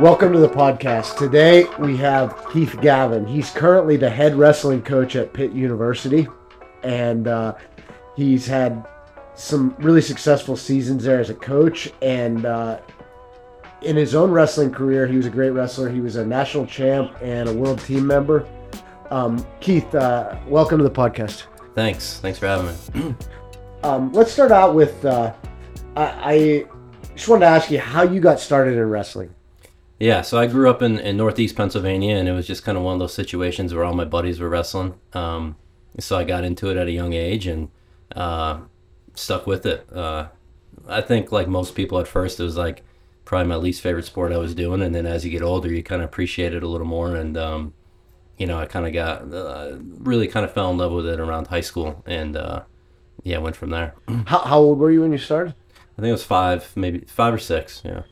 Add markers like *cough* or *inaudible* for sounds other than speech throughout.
Welcome to the podcast. Today we have Keith Gavin. He's currently the head wrestling coach at Pitt University, and uh, he's had some really successful seasons there as a coach. And uh, in his own wrestling career, he was a great wrestler. He was a national champ and a world team member. Um, Keith, uh, welcome to the podcast. Thanks. Thanks for having me. *clears throat* Um, let's start out with uh, I, I just wanted to ask you how you got started in wrestling. Yeah, so I grew up in, in Northeast Pennsylvania, and it was just kind of one of those situations where all my buddies were wrestling. Um, so I got into it at a young age and uh, stuck with it. Uh, I think, like most people at first, it was like probably my least favorite sport I was doing, and then as you get older, you kind of appreciate it a little more. And um, you know, I kind of got uh, really kind of fell in love with it around high school, and uh, yeah, went from there. How, how old were you when you started? I think it was five, maybe five or six. Yeah.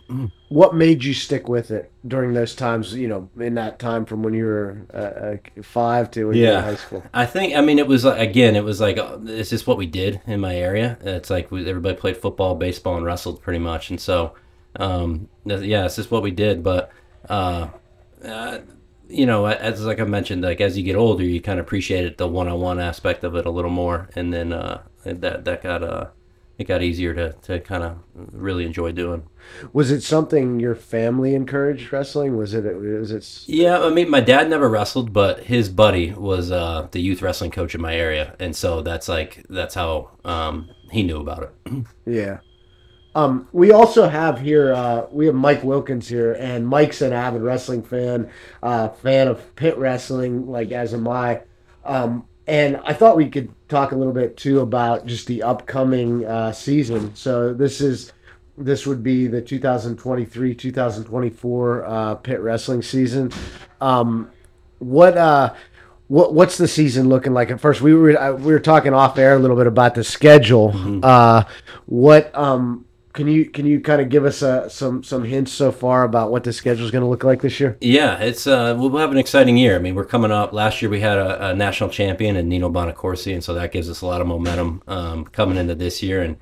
What made you stick with it during those times? You know, in that time from when you were uh, uh, five to when you were in Yeah. high school. I think I mean it was like again it was like uh, it's just what we did in my area. It's like we, everybody played football, baseball, and wrestled pretty much, and so um, yeah, it's just what we did. But uh, uh, you know, as like I mentioned, like as you get older, you kind of appreciate it, the one-on-one aspect of it a little more, and then uh, that that got uh, it got easier to to kind of really enjoy doing. Was it something your family encouraged wrestling? Was it? Was it? Yeah, I mean, my dad never wrestled, but his buddy was uh, the youth wrestling coach in my area, and so that's like that's how um, he knew about it. *clears throat* Yeah. Um, we also have here, uh, we have Mike Wilkins here, and Mike's an avid wrestling fan, uh, fan of Pitt wrestling, like as am I. Um, and I thought we could talk a little bit too about just the upcoming uh, season. So this is this would be the 2023 2024 uh, Pitt wrestling season. Um, what uh, what what's the season looking like? At first, we were uh, we were talking off air a little bit about the schedule. Uh, what um, can you can you kind of give us uh, some some hints so far about what the schedule is going to look like this year? Yeah, it's uh, we'll have an exciting year. I mean, we're coming up. Last year we had a, a national champion in Nino Bonaccorsi, and so that gives us a lot of momentum um, coming into this year. And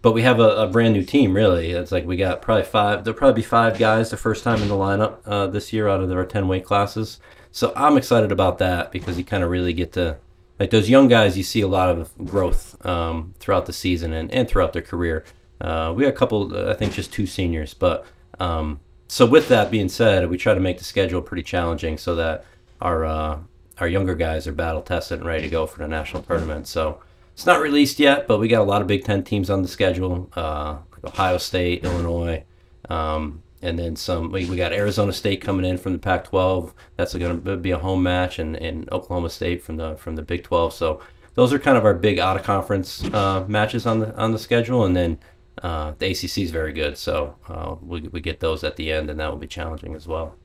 but we have a, a brand new team. Really, it's like we got probably five. There'll probably be five guys the first time in the lineup uh, this year out of our ten weight classes. So I'm excited about that because you kind of really get to like those young guys. You see a lot of growth um, throughout the season and, and throughout their career. Uh, we got a couple, uh, I think, just two seniors, but um, so with that being said, we try to make the schedule pretty challenging so that our uh, our younger guys are battle tested and ready to go for the national tournament. So it's not released yet, but we got a lot of Big Ten teams on the schedule: uh, Ohio State, Illinois, um, and then some. We, we got Arizona State coming in from the Pac-12. That's going to be a home match, and, and Oklahoma State from the from the Big 12. So those are kind of our big out of conference uh, matches on the on the schedule, and then. Uh, the ACC is very good, so uh, we, we get those at the end, and that will be challenging as well.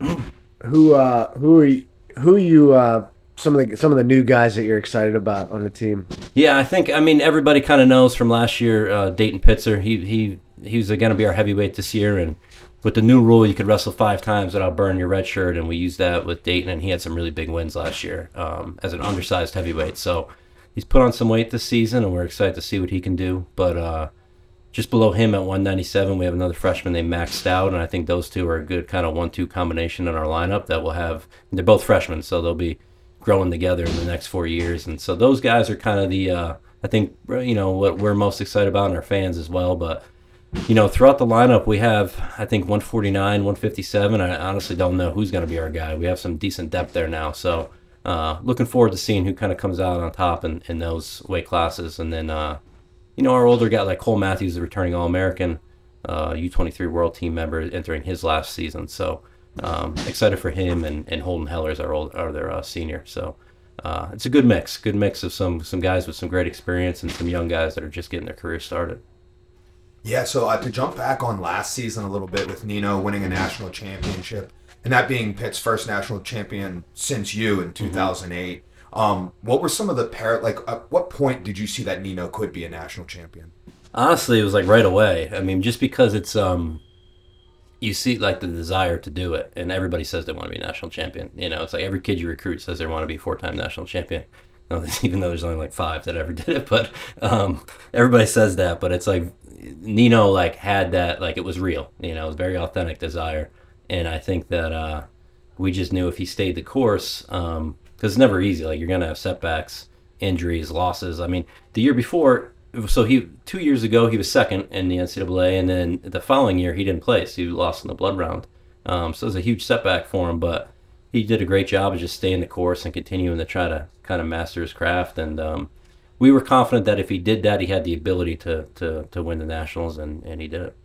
*clears throat* Who uh, who are you, who are you uh, some of the some of the new guys that you're excited about on the team? Yeah, I think I mean everybody kind of knows from last year. Uh, Dayton Pitzer, he he he's going to be our heavyweight this year, and with the new rule, you could wrestle five times without burning your red shirt, and we used that with Dayton, and he had some really big wins last year um, as an undersized heavyweight. So he's put on some weight this season, and we're excited to see what he can do. But uh, just below him at 197, we have another freshman named Max Stout, and I think those two are a good kind of one-two combination in our lineup that will have. They're both freshmen, so they'll be growing together in the next four years, and so those guys are kind of the. Uh, I think you know what we're most excited about, and our fans as well. But you know, throughout the lineup, we have I think 149, 157. I honestly don't know who's going to be our guy. We have some decent depth there now, so. Uh, looking forward to seeing who kind of comes out on top in, in those weight classes, and then uh, you know, our older guy like Cole Matthews, the returning All American, uh, U23 World Team member, entering his last season. So um, excited for him, and, and Holden Heller is our old, are their uh, senior. So uh, it's a good mix, good mix of some some guys with some great experience and some young guys that are just getting their career started. Yeah, so uh, to jump back on last season a little bit with Nino winning a national championship, and that being Pitt's first national champion since you in 2008. Um, what were some of the par like? At what point did you see that Nino could be a national champion? Honestly, it was like right away. I mean, just because it's um, you see like the desire to do it, and everybody says they want to be national champion. You know, it's like every kid you recruit says they want to be a four-time national champion. *laughs* even though there's only like five that ever *laughs* did it. But um, everybody says that. But it's like Nino like had that like it was real. You know, it was very authentic desire, and I think that uh, we just knew if he stayed the course, because it's never easy. Like you're gonna have setbacks, injuries, losses. I mean, the year before. So he two years ago he was second in the NCAA, and then the following year he didn't place. He lost in the blood round, um, so it was a huge setback for him. But he did a great job of just staying the course and continuing to try to kind of master his craft. And um, we were confident that if he did that, he had the ability to to, to win the nationals, and, and he did it.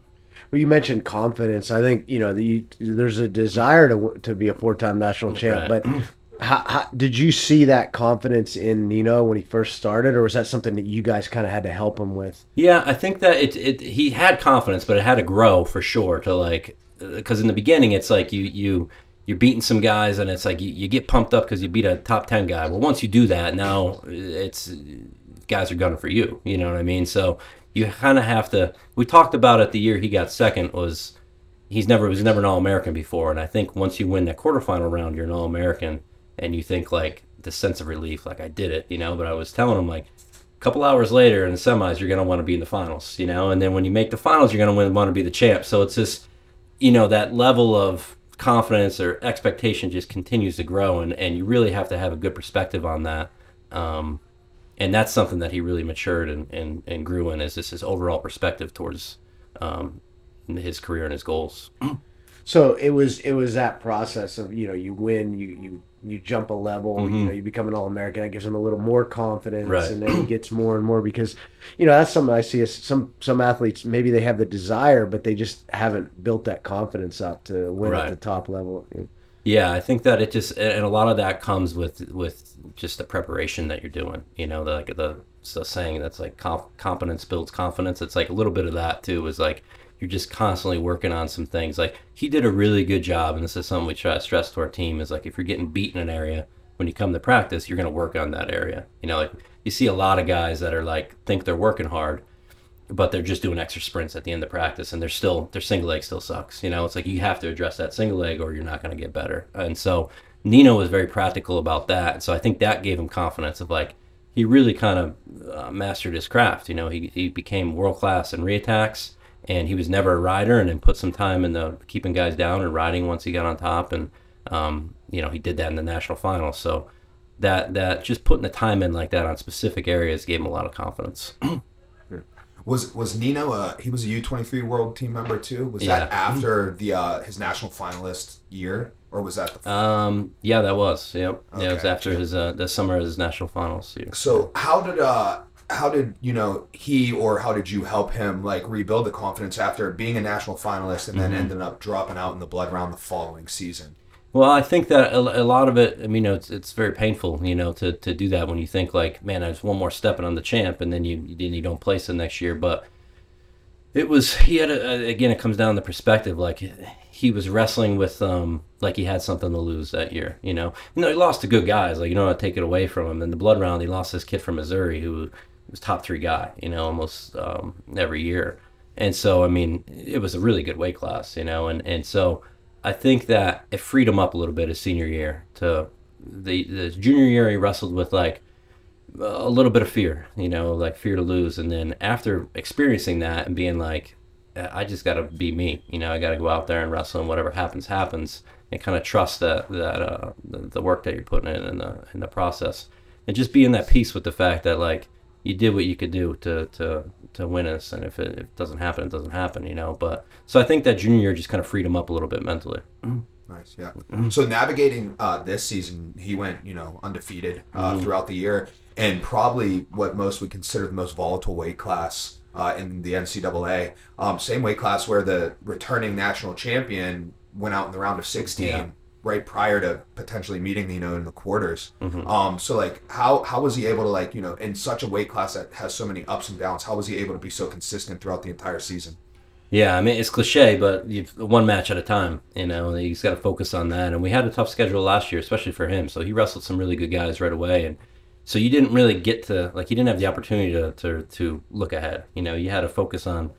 Well, you mentioned confidence. I think you know the, there's a desire to to be a four time national champ, right. but. How, how, did you see that confidence in Nino when he first started, or was that something that you guys kind of had to help him with? Yeah, I think that it, it he had confidence, but it had to grow for sure. To like, uh, because in the beginning, it's like you you you're beating some guys and it's like you, you get pumped up because you beat a top 10 guy well once you do that now it's guys are gunning for you you know what i mean so you kind of have to we talked about it the year he got second was he's never was never an all-american before and i think once you win that quarterfinal round you're an all-american and you think like the sense of relief like i did it you know? But i was telling him like a couple hours later in the semis you're to want to be in the finals you know? And then when you make the finals you're to want to be the champ. So it's just you know that level of confidence or expectation just continues to grow and, and you really have to have a good perspective on that. Um, and that's something that he really matured and, and, and grew in is just his overall perspective towards um, his career and his goals. So it was it was that process of you know you win you you you jump a level, mm-hmm. you know, you become an All American. That gives him a little more confidence, right. and then he gets more and more because, you know, that's something I see. As some some athletes maybe they have the desire, but they just haven't built that confidence up to win right. at the top level. Yeah, I think that it just and a lot of that comes with with just the preparation that you're doing. You know, the, like the the saying that's like competence builds confidence. It's like a little bit of that too. Is like you're just constantly working on some things. Like he did a really good job, and this is something we try to stress to our team: is like if you're getting beat in an area, when you come to practice, you're going to work on that area. You know, like you see a lot of guys that are like think they're working hard, but they're just doing extra sprints at the end of practice, and they're still their single leg still sucks. You know, it's like you have to address that single leg, or you're not going to get better. And so Nino was very practical about that. So I think that gave him confidence of like he really kind of uh, mastered his craft. You know, he he became world class in reattacks and he was never a rider and then put some time in the keeping guys down and riding once he got on top and um, you know he did that in the national finals so that that just putting the time in like that on specific areas gave him a lot of confidence *clears throat* was was Nino uh, he was a U23 world team member too was yeah. that after the uh, his national finalist year or was that the um yeah that was yep okay. yeah it was after his uh the summer of his national finals year. so how did uh how did you know he or how did you help him like rebuild the confidence after being a national finalist and then mm-hmm. ending up dropping out in the blood round the following season? Well, I think that a, a lot of it. I mean, you know, it's it's very painful, you know, to, to do that when you think like, man, I was one more stepping on the champ, and then you then you don't place the next year. But it was he had a, again, it comes down to perspective. Like he was wrestling with um like he had something to lose that year. You know, you know, he lost to good guys. Like you don't want to take it away from him. In the blood round, he lost this kid from Missouri who was top three guy, you know, almost um, every year. And so, I mean, it was a really good weight class, you know, and, and so I think that it freed him up a little bit his senior year to the, the junior year. He wrestled with like a little bit of fear, you know, like fear to lose. And then after experiencing that and being like, I just got to be me, you know, I got to go out there and wrestle and whatever happens, happens and kind of trust that, that, uh, the, the work that you're putting in in the, in the process and just be in that peace with the fact that like, you did what you could do to to to win us, and if it, if it doesn't happen, it doesn't happen, you know. But so I think that junior year just kind of freed him up a little bit mentally. Mm-hmm. Nice, yeah. So navigating uh, this season, he went you know undefeated uh, mm-hmm. throughout the year, and probably what most would consider the most volatile weight class uh, in the NCAA. Um, same weight class where the returning national champion went out in the round of 16. Yeah right prior to potentially meeting you know in the quarters. Mm-hmm. Um, so like how how was he able to like you know in such a weight class that has so many ups and downs? How was he able to be so consistent throughout the entire season? Yeah, I mean it's cliche, but one match at a time. You know, he's got to focus on that. And we had a tough schedule last year, especially for him. So he wrestled some really good guys right away, and so you didn't really get to like you didn't have the opportunity to to, to look ahead. You know, you had to focus on.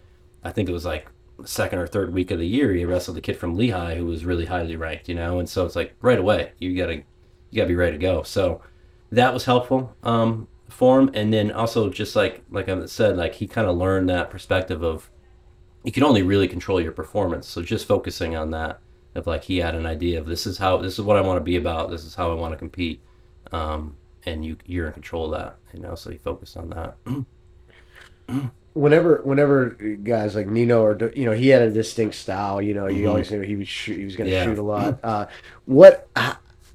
I think it was like second or third week of the year, he wrestled a kid from Lehigh who was really highly ranked, you know, and so it's like right away you gotta you gotta be ready to go. So that was helpful um, for him. And then also just like like I said, like he kind of learned that perspective of you can only really control your performance. So just focusing on that of like he had an idea of this is how this is what I want to be about. This is how I want to compete. Um, and you you're in control of that, you know. So he focused on that. *clears throat* whenever whenever guys like Nino or you know he had a distinct style you know you Mhm. always knew he was shoot, he was going to Yeah. shoot a lot uh, what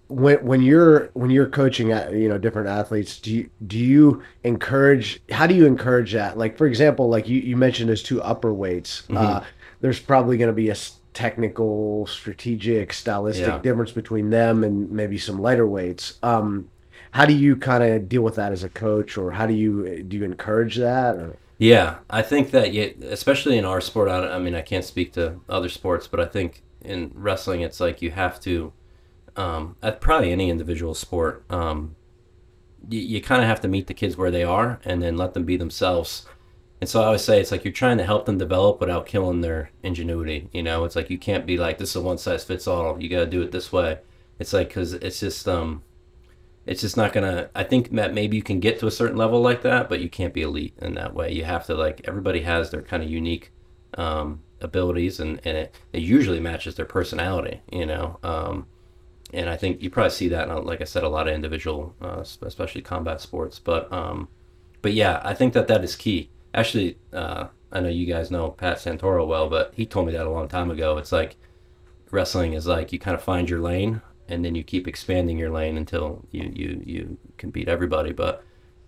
when when you're when you're coaching at you know different athletes do you do you encourage how do you encourage that like for example like you, you mentioned those two upper weights uh, Mm-hmm. there's probably going to be a technical strategic stylistic Yeah. difference between them and maybe some lighter weights um how do you kind of deal with that as a coach or how do you do you encourage that or Yeah, I think that you, especially in our sport. I, I mean, I can't speak to other sports, but I think in wrestling, it's like you have to, um, at probably any individual sport, um, you, you kind of have to meet the kids where they are and then let them be themselves. And so I always say it's like you're trying to help them develop without killing their ingenuity. You know, it's like you can't be like this is a one size fits all. You got to do it this way. It's like because it's just um, it's just not gonna. I think that maybe you can get to a certain level like that, but you can't be elite in that way. You have to like everybody has their kind of unique um, abilities, and and it, it usually matches their personality. You know. Um, and I think you probably see that, in, like I said, a lot of individual, uh, especially combat sports. But um, but yeah, I think that that is key. Actually, uh, I know you guys know Pat Santoro well, but he told me that a long time ago. It's like wrestling is like you kind of find your lane, and then you keep expanding your lane until you you you can beat everybody. But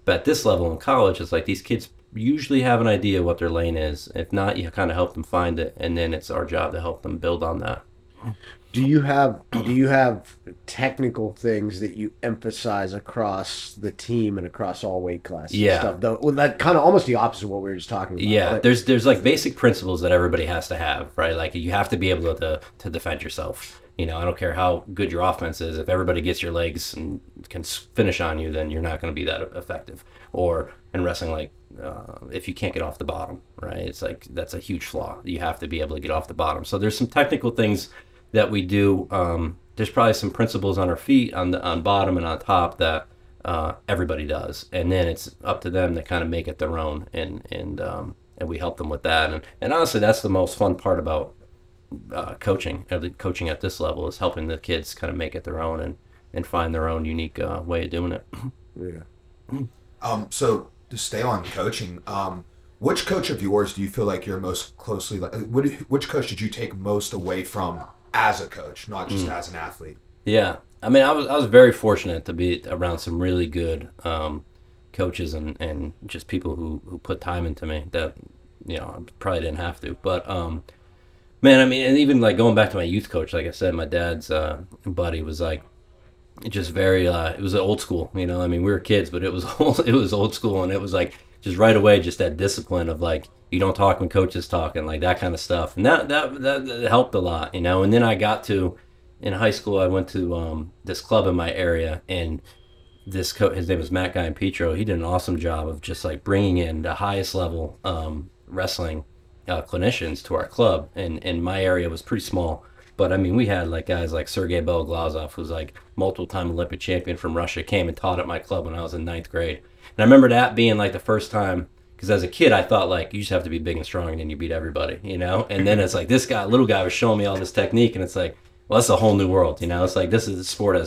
but at this level in college, it's like these kids usually have an idea what their lane is. If not, you kind of help them find it, and then it's our job to help them build on that. Do you have do you have technical things that you emphasize across the team and across all weight classes? and Yeah. stuff? Though, well, that kind of almost the opposite of what we were just talking about. Yeah, but- there's there's like basic principles that everybody has to have, right? Like you have to be able to to defend yourself. You know, I don't care how good your offense is. If everybody gets your legs and can finish on you, then you're not going to be that effective. Or in wrestling, like uh, if you can't get off the bottom, right? It's like that's a huge flaw. You have to be able to get off the bottom. So there's some technical things that we do. Um, there's probably some principles on our feet, on the on bottom and on top that uh, everybody does, and then it's up to them to kind of make it their own, and and um, and we help them with that. And and honestly, that's the most fun part about uh, coaching, uh, coaching at this level, is helping the kids kind of make it their own and and find their own unique uh, way of doing it. *clears throat* yeah. Um, so to stay on coaching, um, which coach of yours do you feel like you're most closely like? Which, which coach did you take most away from as a coach, not just as an athlete? Yeah, I mean, I was I was very fortunate to be around some really good um, coaches and, and just people who, who put time into me that you know I probably didn't have to. But um, man, I mean, and even like going back to my youth coach, like I said, my dad's uh, buddy was like just very uh, it was old school. You know, I mean, we were kids, but it was *laughs* old, it was old school, and it was like just right away, just that discipline of like you don't talk when coach is talking, like that kind of stuff, and that that that, that helped a lot, you know. And then I got to in high school, I went to um, this club in my area, and this coach, his name was Matt Guy and Petro. He did an awesome job of just like bringing in the highest level um, wrestling uh, clinicians to our club, and and my area was pretty small. But I mean, we had like guys like Sergey Beloglazov, who's like multiple-time Olympic champion from Russia, came and taught at my club when I was in ninth grade. And I remember that being like the first time, because as a kid, I thought like you just have to be big and strong and then you beat everybody, you know. And then it's like this guy, little guy, was showing me all this technique, and it's like, well, that's a whole new world, you know. It's like this is the sport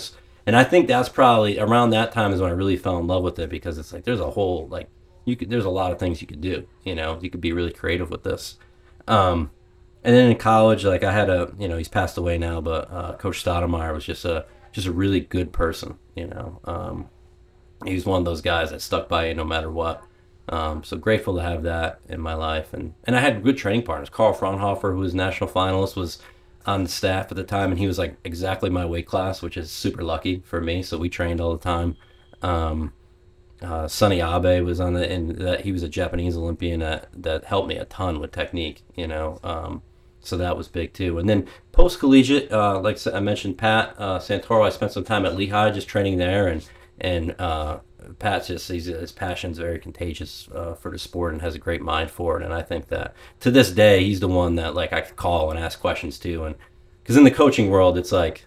and I think that's probably around that time is when I really fell in love with it because it's like there's a whole like you could there's a lot of things you could do, you know. You could be really creative with this. Um, and then in college, like I had a, you know, he's passed away now, but uh, Coach Stottlemyer was just a just a really good person, you know. Um, he was one of those guys that stuck by you no matter what. Um, so grateful to have that in my life, and and I had good training partners. Carl Fronhofer, who was national finalist, was on the staff at the time, and he was like exactly my weight class, which is super lucky for me. So we trained all the time. Um, uh, Sonny Abe was on the and that he was a Japanese Olympian that that helped me a ton with technique, you know. Um, so that was big too. And then post collegiate, uh, like I mentioned, Pat uh, Santoro. I spent some time at Lehigh just training there, and and uh, Pat's just he's, his passion's very contagious uh, for the sport and has a great mind for it. And I think that to this day, he's the one that like I could call and ask questions to. And because in the coaching world, it's like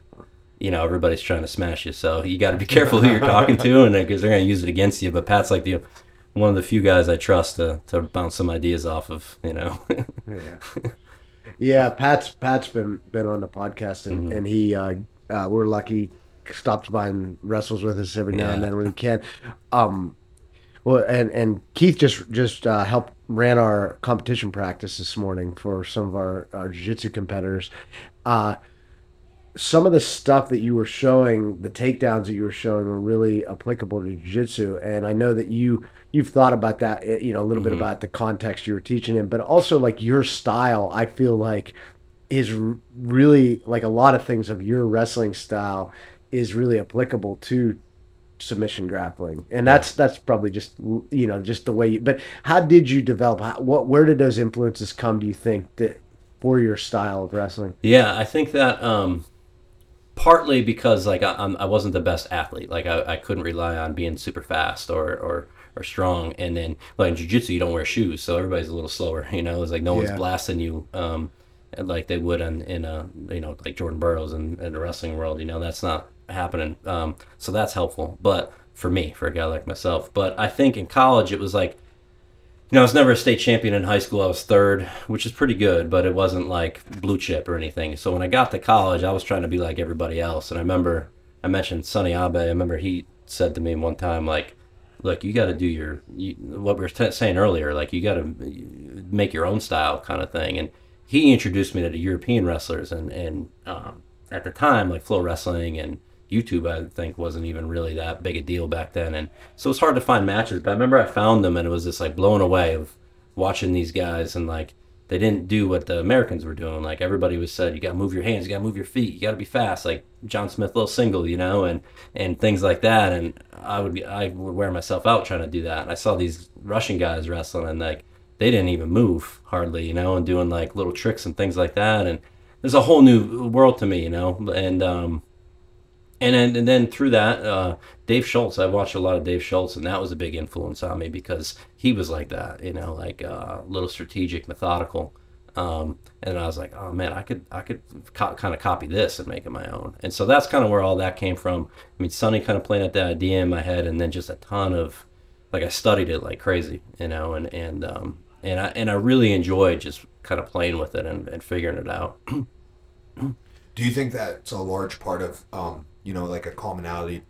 you know everybody's trying to smash you. So you got to be *laughs* careful who you're talking to, and because they're going to use it against you. But Pat's like the one of the few guys I trust to to bounce some ideas off of. You know. Yeah. yeah, Pat's Pat's been been on the podcast and, Mm-hmm. and he uh, uh, we're lucky stops by and wrestles with us every now and then when he can. Um, well, and and Keith just just uh, helped ran our competition practice this morning for some of our our jiu-jitsu competitors. Uh, some of the stuff that you were showing, the takedowns that you were showing, were really applicable to jiu-jitsu. And I know that you you've thought about that, eh, you know, a little bit about the context you were teaching in, but also like your style. I feel like is really like a lot of things of your wrestling style is really applicable to submission grappling and that's that's probably just you know just the way you but how did you develop how, what where did those influences come do you think that for your style of wrestling Yeah, I think that um, partly because like I, I'm, I wasn't the best athlete. Like I, I couldn't rely on being super fast or or, or strong. And then like in jiu-jitsu, you don't wear shoes, so everybody's a little slower. *laughs* You know, it's like no Yeah. one's blasting you um, like they would in in a you know like Jordan Burroughs in, in the wrestling world. You know, that's not happening. Um, so that's helpful. But for me, for a guy like myself, but I think in college it was like you know, I was never a state champion in high school. I was third, which is pretty good, but it wasn't like blue chip or anything. So when I got to college, I was trying to be like everybody else. And I remember I mentioned Sonny Abe. I remember he said to me one time, like, look, you got to do your, you, what we were t- saying earlier, like, you got to make your own style kind of thing. And he introduced me to the European wrestlers. And, and um, at the time, like Flow Wrestling and YouTube, I think, wasn't even really that big a deal back then. And so it's hard to find matches. But I remember I found them and it was just like blown away of watching these guys and like they didn't do what the Americans were doing. Like everybody was said, you got to move your hands, you got to move your feet, you got to be fast, like John Smith, little single, you know, and and things like that. And I would be, I would wear myself out trying to do that. And I saw these Russian guys wrestling and like they didn't even move hardly, you know, and doing like little tricks and things like that. And there's a whole new world to me, you know, and um, and then and then through that, uh, Dave Schultz. I watched a lot of Dave Schultz, and that was a big influence on me because he was like that, you know, like uh, a little strategic, methodical. Um, and I was like, oh man, I could I could co- kind of copy this and make it my own. And so that's kind of where all that came from. I mean, Sonny kind of playing at that idea in my head, and then just a ton of like I studied it like crazy, you know, and and um, and I and I really enjoyed just kind of playing with it and, and figuring it out. *clears throat* Do you think that's a large part of, um, you know, like a commonality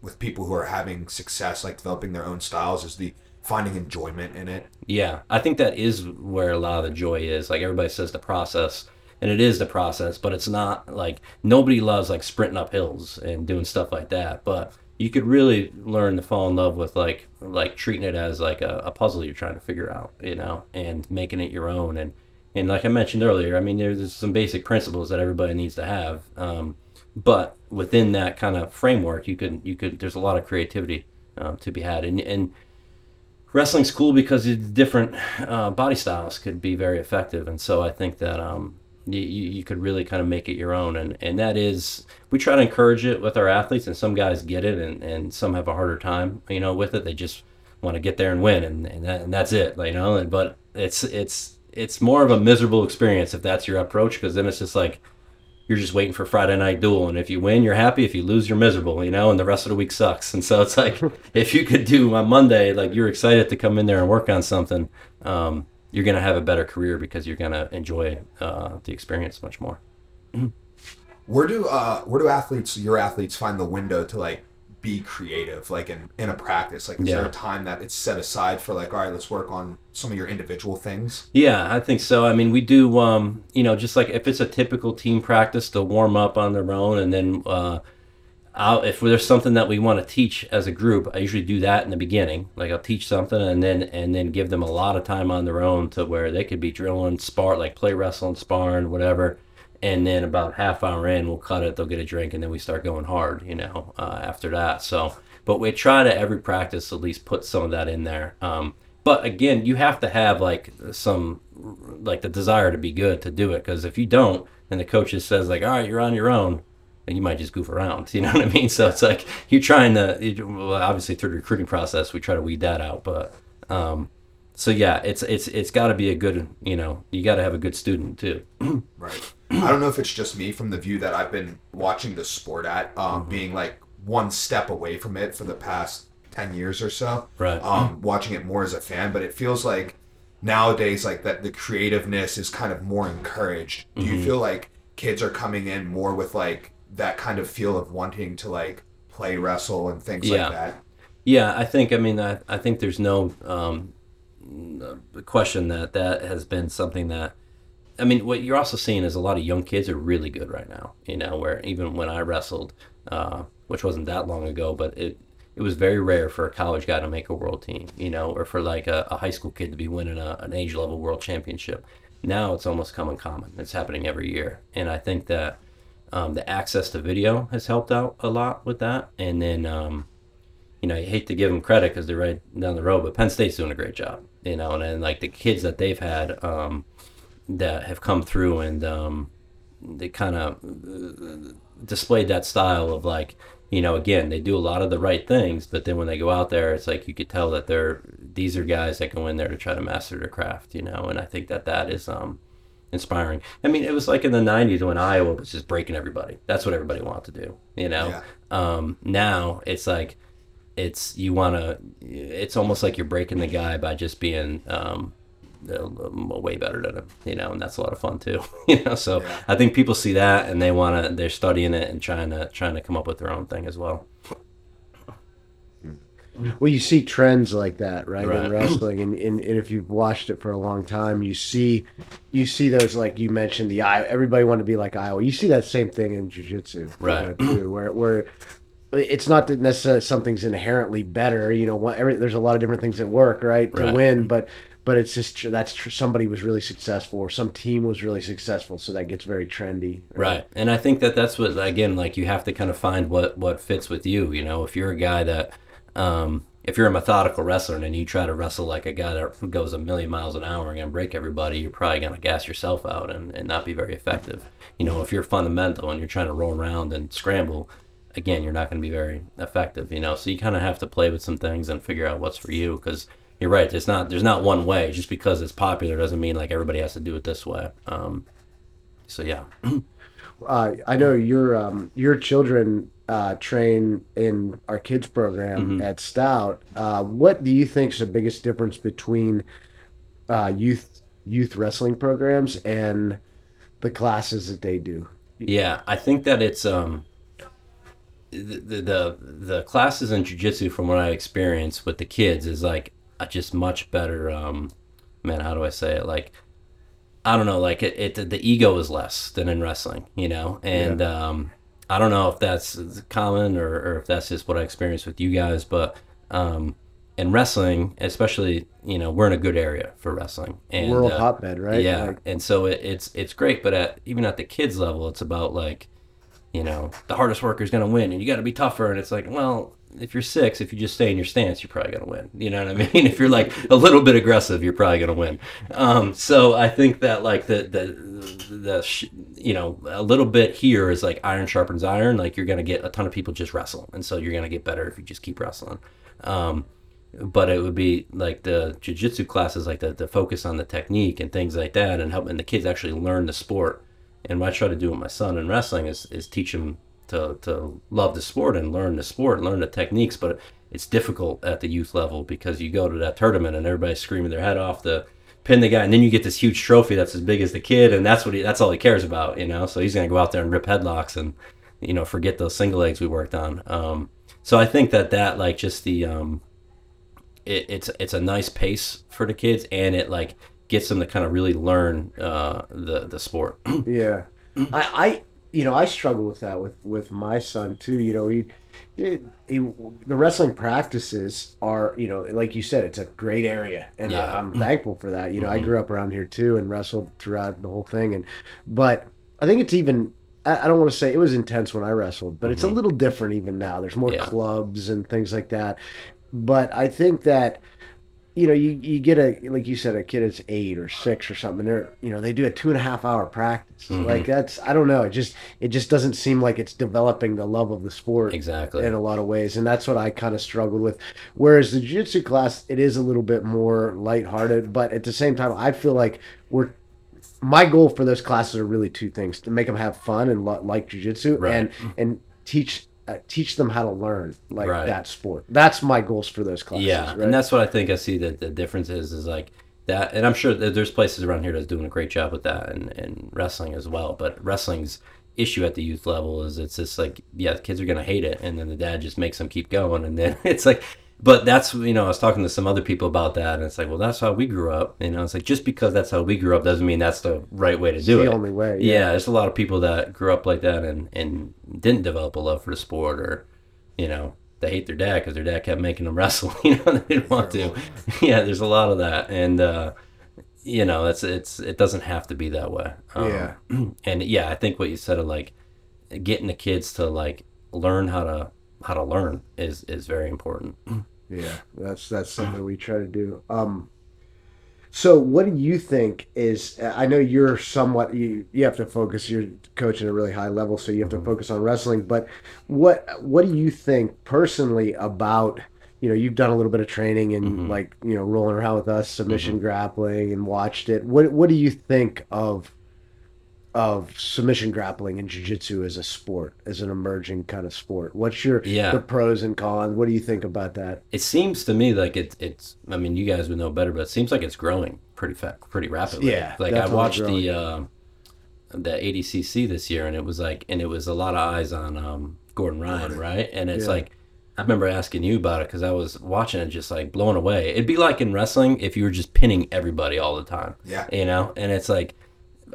with people who are having success, like developing their own styles, is the finding enjoyment in it? Yeah, I think that is where a lot of the joy is. Like everybody says the process, and it is the process, but it's not like nobody loves like sprinting up hills and doing stuff like that. But you could really learn to fall in love with like like treating it as like a, a puzzle you're trying to figure out, you know, and making it your own. And and like I mentioned earlier, I mean, there's some basic principles that everybody needs to have. Um, but within that kind of framework, you could you could there's a lot of creativity um, to be had, and and wrestling's cool because different uh, body styles could be very effective. And so i think that um, you, you could really kind of make it your own. And, and that is we try to encourage it with our athletes and some guys get it and, and some have a harder time you know with it. They just want to get there and win and, and, that, and that's it you know? But it's it's it's more of a miserable experience if that's your approach because then it's just like you're just waiting for Friday night duel, and if you win, you're happy. If you lose, you're miserable, you know, and the rest of the week sucks. And so it's like *laughs* if you could do on Monday, like you're excited to come in there and work on something, um, you're gonna have a better career because you're gonna enjoy uh, the experience much more. *clears throat* Where do uh where do athletes your athletes find the window to like be creative like in in a practice like is there a time that it's set aside for like all right let's work on some of your individual things Yeah, I think so. I mean, we do, um, you know, just like if it's a typical team practice, they'll warm up on their own, and then uh, I'll, if there's something that we want to teach as a group, I usually do that in the beginning. Like I'll teach something, and then and then give them a lot of time on their own to where they could be drilling, spar, like play wrestling, sparring, whatever. And then about half hour in, we'll cut it. They'll get a drink, and then we start going hard. You know, uh, after that. So, but we try to every practice at least put some of that in there. Um, but again, you have to have like some like the desire to be good to do it because if you don't, and the coach just says like, all right, you're on your own, then you might just goof around. *laughs* You know what I mean? So it's like you're trying to. Well, obviously, through the recruiting process, we try to weed that out. But um, so yeah, it's it's it's got to be a good. You know, you got to have a good student too. *clears throat* right I don't know if it's just me from the view that I've been watching the sport at, um, Mm-hmm. being like one step away from it for the past ten years or so. Right. Um, watching it more as a fan, but it feels like nowadays like that the creativeness is kind of more encouraged. Do Mm-hmm. you feel like kids are coming in more with like that kind of feel of wanting to like play wrestle and things Yeah. like that? Yeah, I think. I mean, I, I think there's no um, question that that has been something that. I mean, what you're also seeing is a lot of young kids are really good right now. You know, where even when I wrestled, uh, which wasn't that long ago, but it it was very rare for a college guy to make a world team. You know, or for like a, a high school kid to be winning a, an age level world championship. Now it's almost coming common. It's happening every year, and I think that um, the access to video has helped out a lot with that. And then um, you know, you hate to give them credit because they're right down the road, but Penn State's doing a great job, you know, and, then like the kids that they've had um, that have come through and um, they kind of displayed that style of like, you know, again, they do a lot of the right things, but then when they go out there, it's like you could tell that they're these are guys that go in there to try to master their craft, you know, and I think that that is um, inspiring. I mean, it was like in the '90s when Iowa was just breaking everybody. That's what everybody wanted to do, you know. Yeah. Um, now it's like it's you want to it's almost like you're breaking the guy by just being um uh, way better than him you know and that's a lot of fun too *laughs* you know so Yeah. i think people see that and they want to they're studying it and trying to trying to come up with their own thing as well Well, you see trends like that, right, Right. in *clears throat* wrestling, and, and, and if you've watched it for a long time, you see, you see those like you mentioned the Iowa. Everybody want to be like Iowa. You see that same thing in jujitsu, Right. uh, too, where where it's not that necessarily something's inherently better. You know, what, every, there's a lot of different things that work, right, to Right. win, but but it's just that's tr- somebody was really successful or some team was really successful, so that gets very trendy. right and i think that that's what again like you have to kind of find what what fits with you you know if you're a guy that um if you're a methodical wrestler and you try to wrestle like a guy that goes a million miles an hour and gonna break everybody, you're probably gonna gas yourself out and, and not be very effective. You know, if you're fundamental and you're trying to roll around and scramble, again, you're not gonna be very effective. You know, so you kind of have to play with some things and figure out what's for you because you're right. There's not there's not one way. Just because it's popular doesn't mean like everybody has to do it this way. Um, so yeah. *clears throat* uh, I know your um, your children uh, train in our kids program at Stout. Uh, what do you think is the biggest difference between uh, youth youth wrestling programs and the classes that they do? Yeah, I think that it's um the the the, the classes in jujitsu from what I experience with the kids is like just much better um man, how do I say it? Like I don't know, like it, it the ego is less than in wrestling, you know? And um I don't know if that's common or, or if that's just what I experienced with you guys, but um in wrestling, especially, you know, we're in a good area for wrestling. And World uh, hotbed, right? yeah, Like, and so it, it's it's great, but at even at the kids level, it's about like, you know, the hardest worker is going to win, and you got to be tougher. And it's like, well, if you're six, if you just stay in your stance, you're probably going to win. You know what I *laughs* mean? if you're like a little bit aggressive, you're probably going to win. Um, so I think that like the the the you know a little bit here is like iron sharpens iron. Like you're going to get a ton of people just wrestle, and so you're going to get better if you just keep wrestling. Um, but it would be like the jiu-jitsu classes like the, the focus on the technique and things like that and helping the kids actually learn the sport and what i try to do with my son in wrestling is, is teach him to, to love the sport and learn the sport and learn the techniques but it's difficult at the youth level because you go to that tournament and everybody's screaming their head off to pin the guy and then you get this huge trophy that's as big as the kid and that's what he that's all he cares about you know so he's to go out there and rip headlocks and you know forget those single legs we worked on um, so i think that that like just the um, it, it's it's a nice pace for the kids and it like gets them to kind of really learn uh, the the sport. *clears throat* yeah. I, I, you know, I struggle with that with with my son too. You know, he, he, he the wrestling practices are, you know, like you said, it's a great area, and Yeah. I, I'm thankful for that. You know, I mm-hmm. grew up around here too and wrestled throughout the whole thing, and but I think it's even. I I don't want to say it was intense when I wrestled, but it's a mm-hmm. little different even now. There's more Yeah. clubs and things like that. But I think that you know, you, you get a like you said, a kid that's eight or six or something. They're you know they do a two and a half hour practice. Mm-hmm. Like that's I don't know. It just it just doesn't seem like it's developing the love of the sport exactly. in a lot of ways, and that's what I kind of struggled with. Whereas the jiu-jitsu class, it is a little bit more lighthearted, but at the same time, I feel like we're my goal for those classes are really two things: to make them have fun and lo- like jujitsu, Right. and and teach uh, teach them how to learn like Right. that sport. That's my goals for those classes. Yeah, right? and that's what I think I see that the difference is is like that, and I'm sure that there's places around here that's doing a great job with that, and, and wrestling as well. But wrestling's issue at the youth level is it's just like yeah, the kids are gonna hate it, and then the dad just makes them keep going, and then *laughs* it's like. But that's you know I was talking to some other people about that, and it's like well that's how we grew up. You know it's like just because that's how we grew up doesn't mean that's the right way to do the it. only way. Yeah. there's a lot of people that grew up like that and and didn't develop a love for the sport, or you know, they hate their dad because their dad kept making them *laughs* wrestle. You know, they didn't want to. *laughs* Yeah, there's a lot of that, and uh, you know, it's it's it doesn't have to be that way. Um, Yeah. *clears throat* and yeah, I think what you said of like getting the kids to like learn how to how to learn is is very important. *clears throat* Yeah, that's that's something we try to do. Um, so what do you think is? I know you're somewhat you you have to focus. You're coaching at a really high level, so you have to mm-hmm. focus on wrestling. But what what do you think personally about? You know, you've done a little bit of training and mm-hmm. like you know rolling around with us, submission mm-hmm. grappling, and watched it. What what do you think of? Of submission grappling and jiu-jitsu as a sport, as an emerging kind of sport. What's your Yeah. the pros and cons? What do you think about that? It seems to me like it's it's. I mean, you guys would know better, but it seems like it's growing pretty fast pretty rapidly. Yeah, like I watched growing. the uh, the ADCC this year, and it was like, and it was a lot of eyes on um, Gordon Ryan, right? And it's Yeah. like. I remember asking you about it because I was watching it, just like blown away. It'd be like in wrestling if you were just pinning everybody all the time, Yeah. you know. And it's like,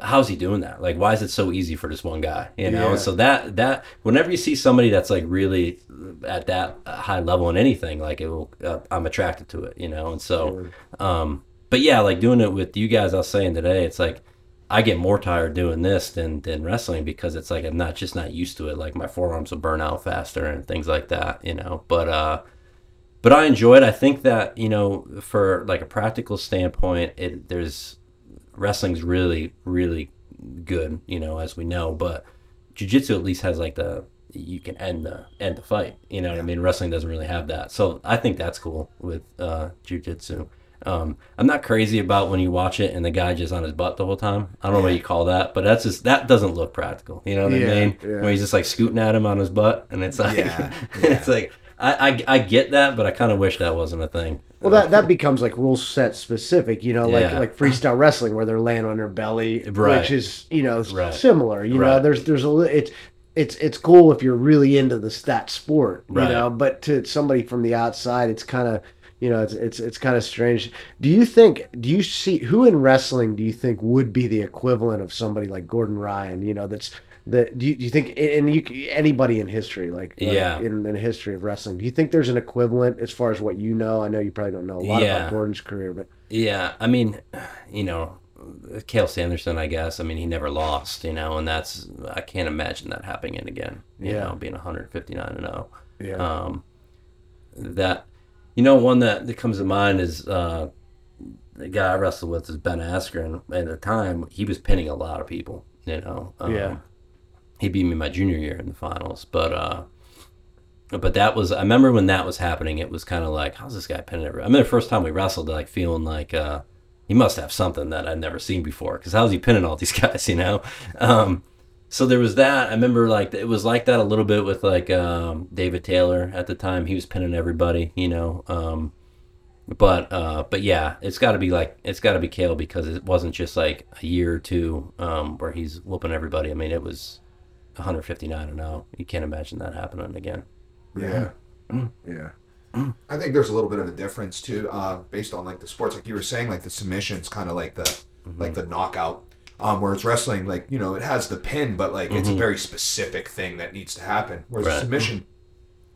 how's he doing that? Like, why is it so easy for this one guy? You know. Yeah. So that that whenever you see somebody that's like really at that high level in anything, like it will, uh, I'm attracted to it. You know. And so, um, but yeah, like doing it with you guys, I was saying today, it's like I get more tired doing this than than wrestling because it's like I'm not just not used to it. Like my forearms will burn out faster and things like that. You know. But uh but I enjoy it. I think that you know, for like a practical standpoint, it there's wrestling's really really good, you know, as we know. But jujitsu at least has like the you can end the end the fight. You know what I mean? Wrestling doesn't really have that, so I think that's cool with uh, jujitsu. Um, I'm not crazy about when you watch it and the guy just on his butt the whole time. I don't know what you call that, but that's just that doesn't look practical. You know what Yeah, I mean? yeah. When he's just like scooting at him on his butt, and it's like, *laughs* Yeah, it's like I, I I get that, but I kind of wish that wasn't a thing. Well, that that becomes like rule set specific, you know, like Yeah. like freestyle wrestling where they're laying on their belly, Right. which is you know Right. similar. You know, there's there's a it's it's it's cool if you're really into this that sport, you Right. know. But to somebody from the outside, it's kind of you know it's it's it's kind of strange. Do you think? Do you see who in wrestling do you think would be the equivalent of somebody like Gordon Ryan? You know, that's. That, do, you, do you think and you anybody in history like, like Yeah. in, in the history of wrestling do you think there's an equivalent as far as what you know i know you probably don't know a lot Yeah. about gordon's career but Yeah, I mean, you know, Cael Sanderson, I guess. I mean, he never lost, you know, and that's I can't imagine that happening again. You Yeah. know, being 159 and 0. yeah Um, that, you know, one that, that comes to mind is uh, the guy I wrestled with is Ben Askren. At the time, he was pinning a lot of people. You know, um, Yeah. He beat me my junior year in the finals, but uh, but that was I remember when that was happening. It was kind of like, how's this guy pinning every? I remember the first time we wrestled, like feeling like uh, he must have something that I'd never seen before. Because how's he pinning all these *laughs* guys? You know. Um, so there was that. I remember like it was like that a little bit with like um, David Taylor at the time. He was pinning everybody, you know. Um, but uh, but yeah, it's got to be like it's got to be Cael because it wasn't just like a year or two um, where he's whooping everybody. I mean, it was 159 and 0. You can't imagine that happening again. yeah yeah *clears throat* I think there's a little bit of a difference too, uh, based on like the sports, like you were saying, like the submission's kind of like the Mm-hmm. like the knockout. Um, where it's wrestling, like you know, it has the pin, but like it's a very specific thing that needs to happen. Whereas Mm-hmm. Right. submission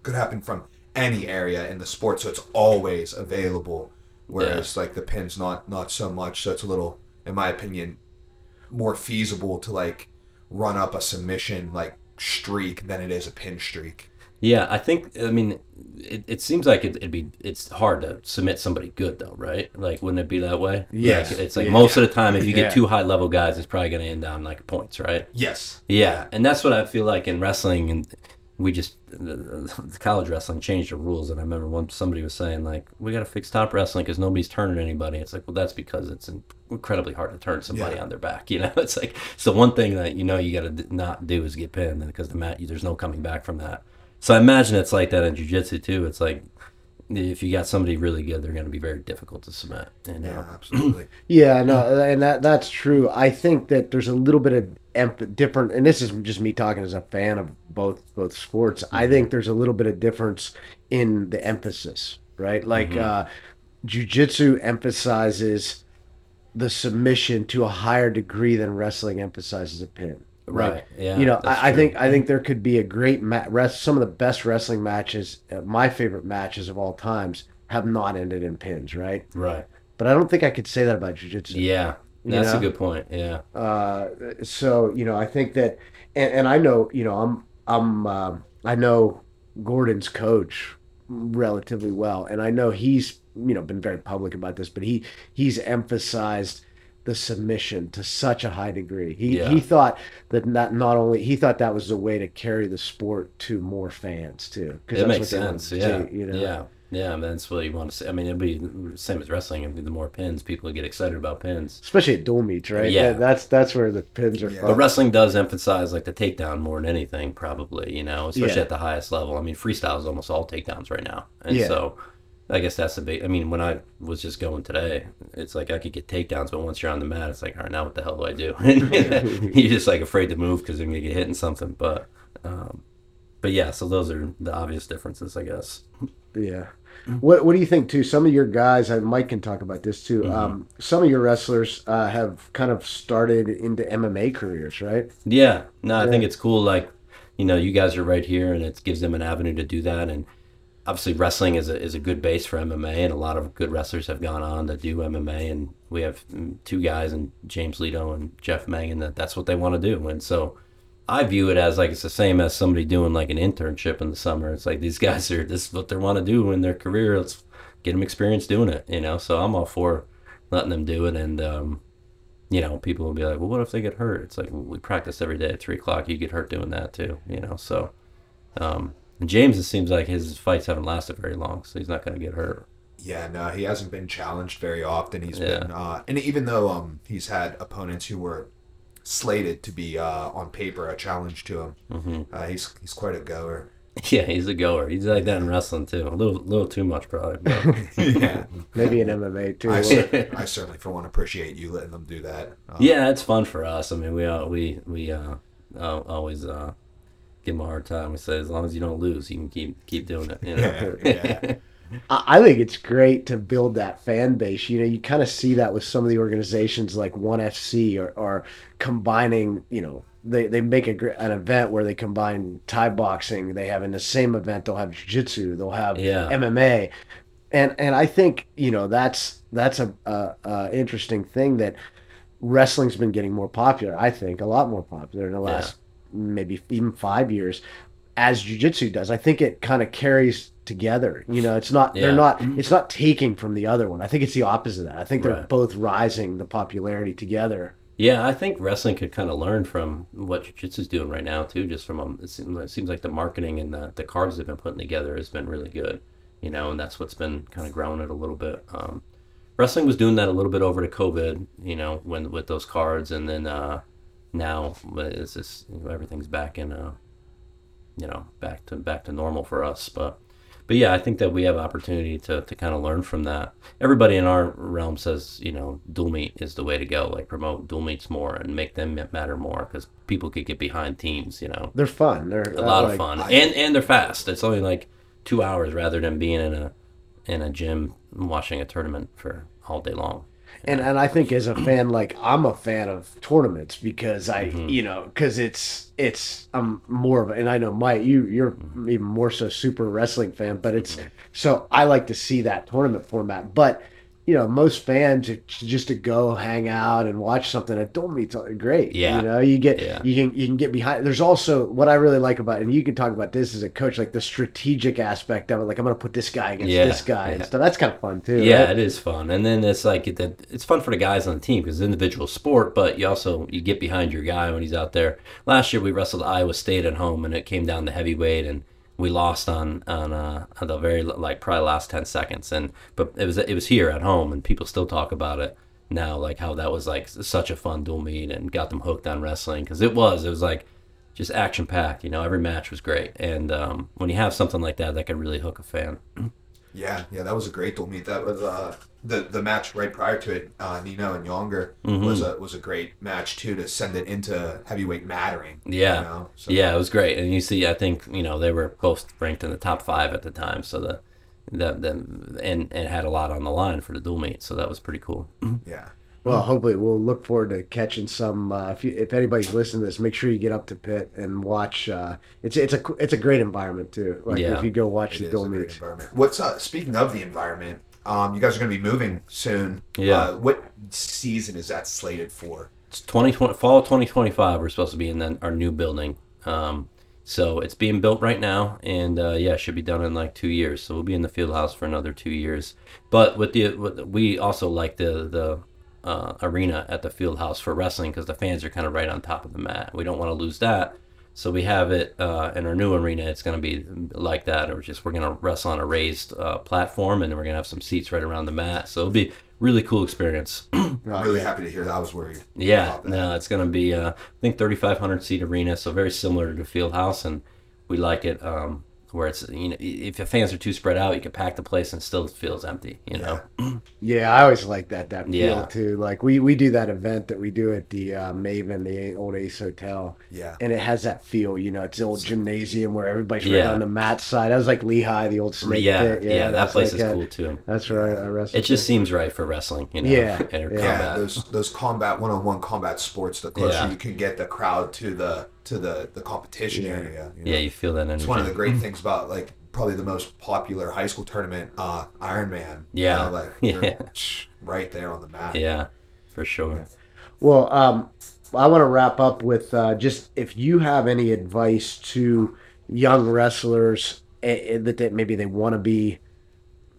could happen from any area in the sport, so it's always available. Whereas like the pin's not not so much. So it's a little, in my opinion, more feasible to like run up a submission like streak than it is a pin streak. Yeah, I think. I mean, it, it seems like it, it'd be it's hard to submit somebody good though, right? Like, wouldn't it be that way? Yes. Like, it's like Yeah. most of the time, if you get Yeah. two high level guys, it's probably going to end down like points, right? Yes. Yeah, and that's what I feel like in wrestling, and we just the, college wrestling changed the rules, and I remember one somebody was saying like we got to fix top wrestling because nobody's turning anybody. It's like well that's because it's incredibly hard to turn somebody Yeah. on their back. You know, *laughs* it's like so one thing that you know you got to not do is get pinned because the mat there's no coming back from that. So I imagine it's like that in jujitsu too. It's like if you got somebody really good, they're going to be very difficult to submit. You know? Yeah, absolutely. Yeah, no, and that that's true. I think that there's a little bit of emp- different, and this is just me talking as a fan of both both sports. I think there's a little bit of difference in the emphasis, right? Like uh, jujitsu emphasizes the submission to a higher degree than wrestling emphasizes a pin. Right, Like, yeah, You know, I, I think I think there could be a great ma- rest. Some of the best wrestling matches, uh, my favorite matches of all times, have not ended in pins, right? Right. But I don't think I could say that about jujitsu. Yeah. That's know? a good point. Yeah. Uh, so you know, I think that, and, and I know, you know, I'm I'm uh, I know Gordon's coach relatively well, and I know he's you know been very public about this, but he he's emphasized the submission to such a high degree. He Yeah. he thought that not not only he thought that was the way to carry the sport to more fans too. 'cause It that's makes what sense. Yeah. do, you know? Yeah. Yeah. That's what you want to say. I mean, it'd be same as wrestling. It'd be the more pins, people would get excited about pins. Especially at dual meets, right? Yeah. That- that's that's where the pins are Yeah. fun. But wrestling does emphasize like the takedown more than anything, probably, you know, especially Yeah. at the highest level. I mean, freestyle is almost all takedowns right now. And Yeah. so I guess that's the big, I mean, when I was just going today, it's like I could get takedowns, but once you're on the mat, it's like, all right, now what the hell do I do? *laughs* you're just like afraid to move because you're to get hit in something. But, um, but yeah, so those are the obvious differences, I guess. Yeah. What What do you think too? Some of your guys, Mike can talk about this too. Mm-hmm. Um, some of your wrestlers uh, have kind of started into MMA careers, right? Yeah, no, I Yeah. think it's cool. Like, you know, you guys are right here, and it gives them an avenue to do that. And obviously, wrestling is a is a good base for MMA, and a lot of good wrestlers have gone on to do MMA. And we have mm, two guys, and James Leto and Jeff Mangan, that that's what they want to do. And so, I view it as like it's the same as somebody doing like an internship in the summer. It's like these *laughs* guys are this is what they want to do in their career. Let's get them experience doing it. You know, so I'm all for letting them do it, and um, you know, people will be like, well, what if they get hurt? It's like, well, we practice every day at three o'clock. You get hurt doing that too, you know? So, um, and James, it seems like his fights haven't lasted very long, so he's not going to get hurt. Yeah, no, he hasn't been challenged very often. He's Yeah. been, uh, and even though um he's had opponents who were slated to be uh, on paper a challenge to him, hmm uh, he's he's quite a goer. *laughs* Yeah, he's a goer. He's like that in wrestling too. A little, little too much probably. But *laughs* yeah, Maybe in MMA too. I, cer- *laughs* I certainly for one appreciate you letting them do that. Um, yeah, it's fun for us. I mean, we uh, we we uh, uh, always uh, give him a hard time. We say as long as you don't lose, you can keep keep doing it. You know? Yeah. *laughs* I I think it's great to build that fan base. You know, you kind of see that with some of the organizations like One FC or, or combining. You know, they they make a, an event where they combine Thai boxing. They have in the same event they'll have jiu-jitsu. They'll have Yeah. MMA, and and I think you know that's that's a, a, a interesting thing that wrestling's been getting more popular. I think a lot more popular in the last maybe even five years, as jujitsu does. I think it kind of carries together. You know, it's not Yeah. they're not it's not taking from the other one. I think it's the opposite of that. I think they're Right. both rising the popularity together. Yeah, I think wrestling could kind of learn from what jiu-jitsu's doing right now too. Just from um, it seems, it seems like the marketing and the, the cards they've been putting together has been really good, you know, and that's what's been kind of growing it a little bit. Um, wrestling was doing that a little bit over to COVID, you know, when with those cards, and then uh, now it's just you know, everything's back in, uh, you know, back to back to normal for us, but. But yeah, I think that we have opportunity to, to kind of learn from that. Everybody in our realm says, you know, dual meet is the way to go. Like promote dual meets more and make them matter more because people could get behind teams. You know, They're fun. They're a lot of fun I- and and they're fast. It's only like two hours rather than being in a in a gym watching a tournament for all day long. And and I think as a fan, like I'm a fan of tournaments because I, Mm-hmm. you know, because it's it's I'm more of a, and I know Mike, you you're Mm-hmm. even more so super wrestling fan, but it's so I like to see that tournament format. But you know, most fans just to go hang out and watch something at Meet's great. Yeah. you know, you get Yeah. you can you can get behind. There's also what I really like about, and you can talk about this as a coach, like the strategic aspect of it. Like I'm going to put this guy against Yeah, this guy and stuff. That's kind of fun too. Yeah, right? it is fun, and then it's like it, it's fun for the guys on the team because it's an individual sport, but you also you get behind your guy when he's out there. Last year we wrestled Iowa State at home, and it came down to heavyweight, and we lost on on, uh, the very like probably last ten seconds, and but it was it was here at home, and people still talk about it now, like how that was like such a fun dual meet and got them hooked on wrestling because it was it was like just action packed, you know. Every match was great, and um, when you have something like that, that can really hook a fan. Yeah, yeah, that was a great dual meet. That was uh, the the match right prior to it. Uh, Nino and Yonger Mm-hmm. was a was a great match too to send it into heavyweight mattering. Yeah, you know? So- yeah, it was great, and you see, I think you know they were both ranked in the top five at the time, so the, the, the and and had a lot on the line for the dual meet, so that was pretty cool. yeah. Well, hopefully we'll look forward to catching some. Uh, if you, if anybody's listening to this, make sure you get up to Pitt and watch. Uh, it's it's a it's a great environment too. Like Yeah. if you go watch It the is dual meets. What's uh, speaking of the environment? Um, you guys are going to be moving soon. Yeah. Uh, what season is that slated for? It's 2020 fall 2025. We're supposed to be in the, our new building, um, so it's being built right now, and uh, yeah, it should be done in like two years. So we'll be in the field house for another two years. But with the with, we also like the the uh, arena at the field house for wrestling because the fans are kind of right on top of the mat. We don't want to lose that. So we have it uh, in our new arena. It's going to be like that, or just we're going to wrestle on a raised uh, platform, and then we're going to have some seats right around the mat. So it'll be really cool experience. *clears throat* I'm really happy to hear that. I was worried. Yeah, no, it's going to be uh, I think 3,500 seat arena, so very similar to the field house, and we like it um, where it's you know if the fans are too spread out, you can pack the place and still feels empty. You know, *clears throat* Yeah, I always like that that feel Yeah. too. Like we we do that event that we do at the uh, Maven, the old Ace Hotel. Yeah. and it has that feel. You know, it's the old gymnasium where everybody's right on the mat side. I was like Lehigh, the old snake yeah, pit. yeah, that place like is that. cool too. That's right. I wrestled It just seems right for wrestling. You know, Yeah, yeah. Yeah, combat. those those combat one on one combat sports. The closer Yeah. you can get the crowd to the to the the competition area. you know? yeah, you feel that energy. It's one of the great things about like probably the most popular high school tournament, uh, Ironman. You Yeah. know, like *laughs* you're Yeah. right there on the map. yeah, for sure. Well, um, I want to wrap up with uh, just if you have any advice to young wrestlers eh, eh, that, that maybe they want to be,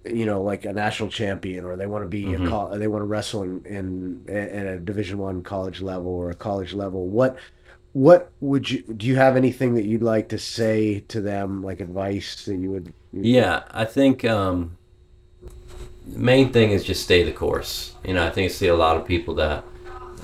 you know, like a national champion, or they want to be a col- they want to wrestle in, in in a Division One college level or a college level. What what would you do? You have anything that you'd like to say to them, like advice that you would? Yeah, I think um, the main thing is just stay the course. You know, I think I see a lot of people that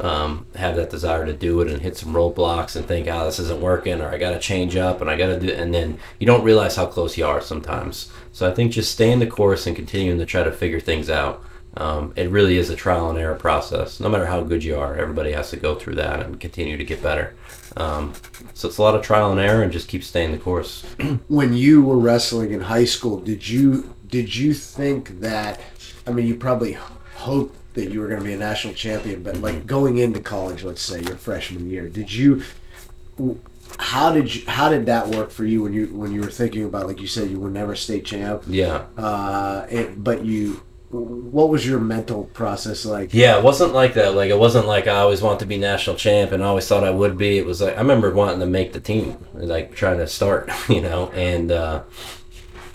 um, have that desire to do it and hit some roadblocks and think, oh, this isn't working, or I got to change up and I got to do, and then you don't realize how close you are sometimes. So I think just staying the course and continuing to try to figure things out. Um, it really is a trial and error process. No matter how good you are, everybody has to go through that and continue to get better. Um, so it's a lot of trial and error, and just keep staying the course. *clears throat* when you were wrestling in high school, did you did you think that? I mean, you probably hoped that you were going to be a national champion, but like going into college, let's say your freshman year, did you? How did you? How did that work for you when you when you were thinking about like you said you were never state champ, Yeah. uh, it, but you. What was your mental process like? Yeah, it wasn't like that. Like it wasn't like I always wanted to be national champ and I always thought I would be. It was like I remember wanting to make the team, like trying to start, *laughs* you know, and uh,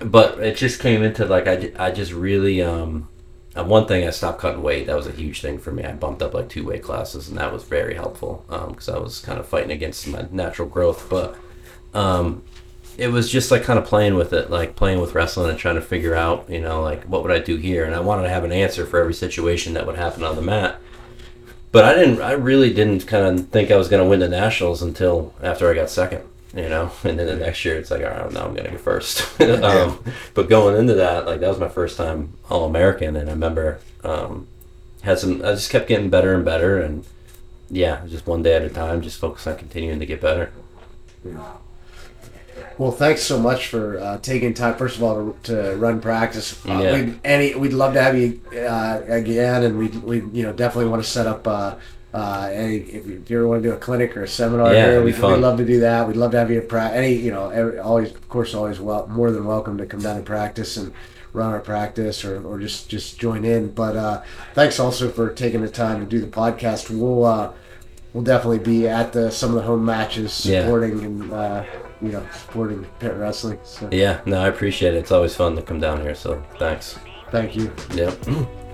but it just came into like I, I just really um, uh, one thing I stopped cutting weight. That was a huge thing for me. I bumped up like two weight classes and that was very helpful because I was kind of fighting against my natural growth, but um, it was just like kind of playing with it, like playing with wrestling and trying to figure out, you know, like what would I do here? And I wanted to have an answer for every situation that would happen on the mat. But I didn't, I really didn't kind of think I was going to win the nationals until after I got second, you know. *laughs* And then the next year, it's like, all right, now I'm going to get first. *laughs* um, but going into that, like that was my first time All American, and I remember um, had some. I just kept getting better and better, and yeah, just one day at a time, just focus on continuing to get better. Well, thanks so much for uh, taking time. First of all, to, to run practice. Uh, Yeah. we'd, any, we'd love to have you uh, again, and we we you know definitely want to set up. Uh, uh, any if you, ever want to do a clinic or a seminar Yeah, here, we'd, we'd love to do that. We'd love to have you at pra- any you know every, always of course always well more than welcome to come down and practice and run our practice or, or just just join in. But uh, thanks also for taking the time to do the podcast. We'll uh, we'll definitely be at the some of the home matches Yeah. supporting and uh, you know supporting Pitt wrestling. So Yeah, no, I appreciate it. It's always fun to come down here. So thanks. thank you. Yep. *clears throat*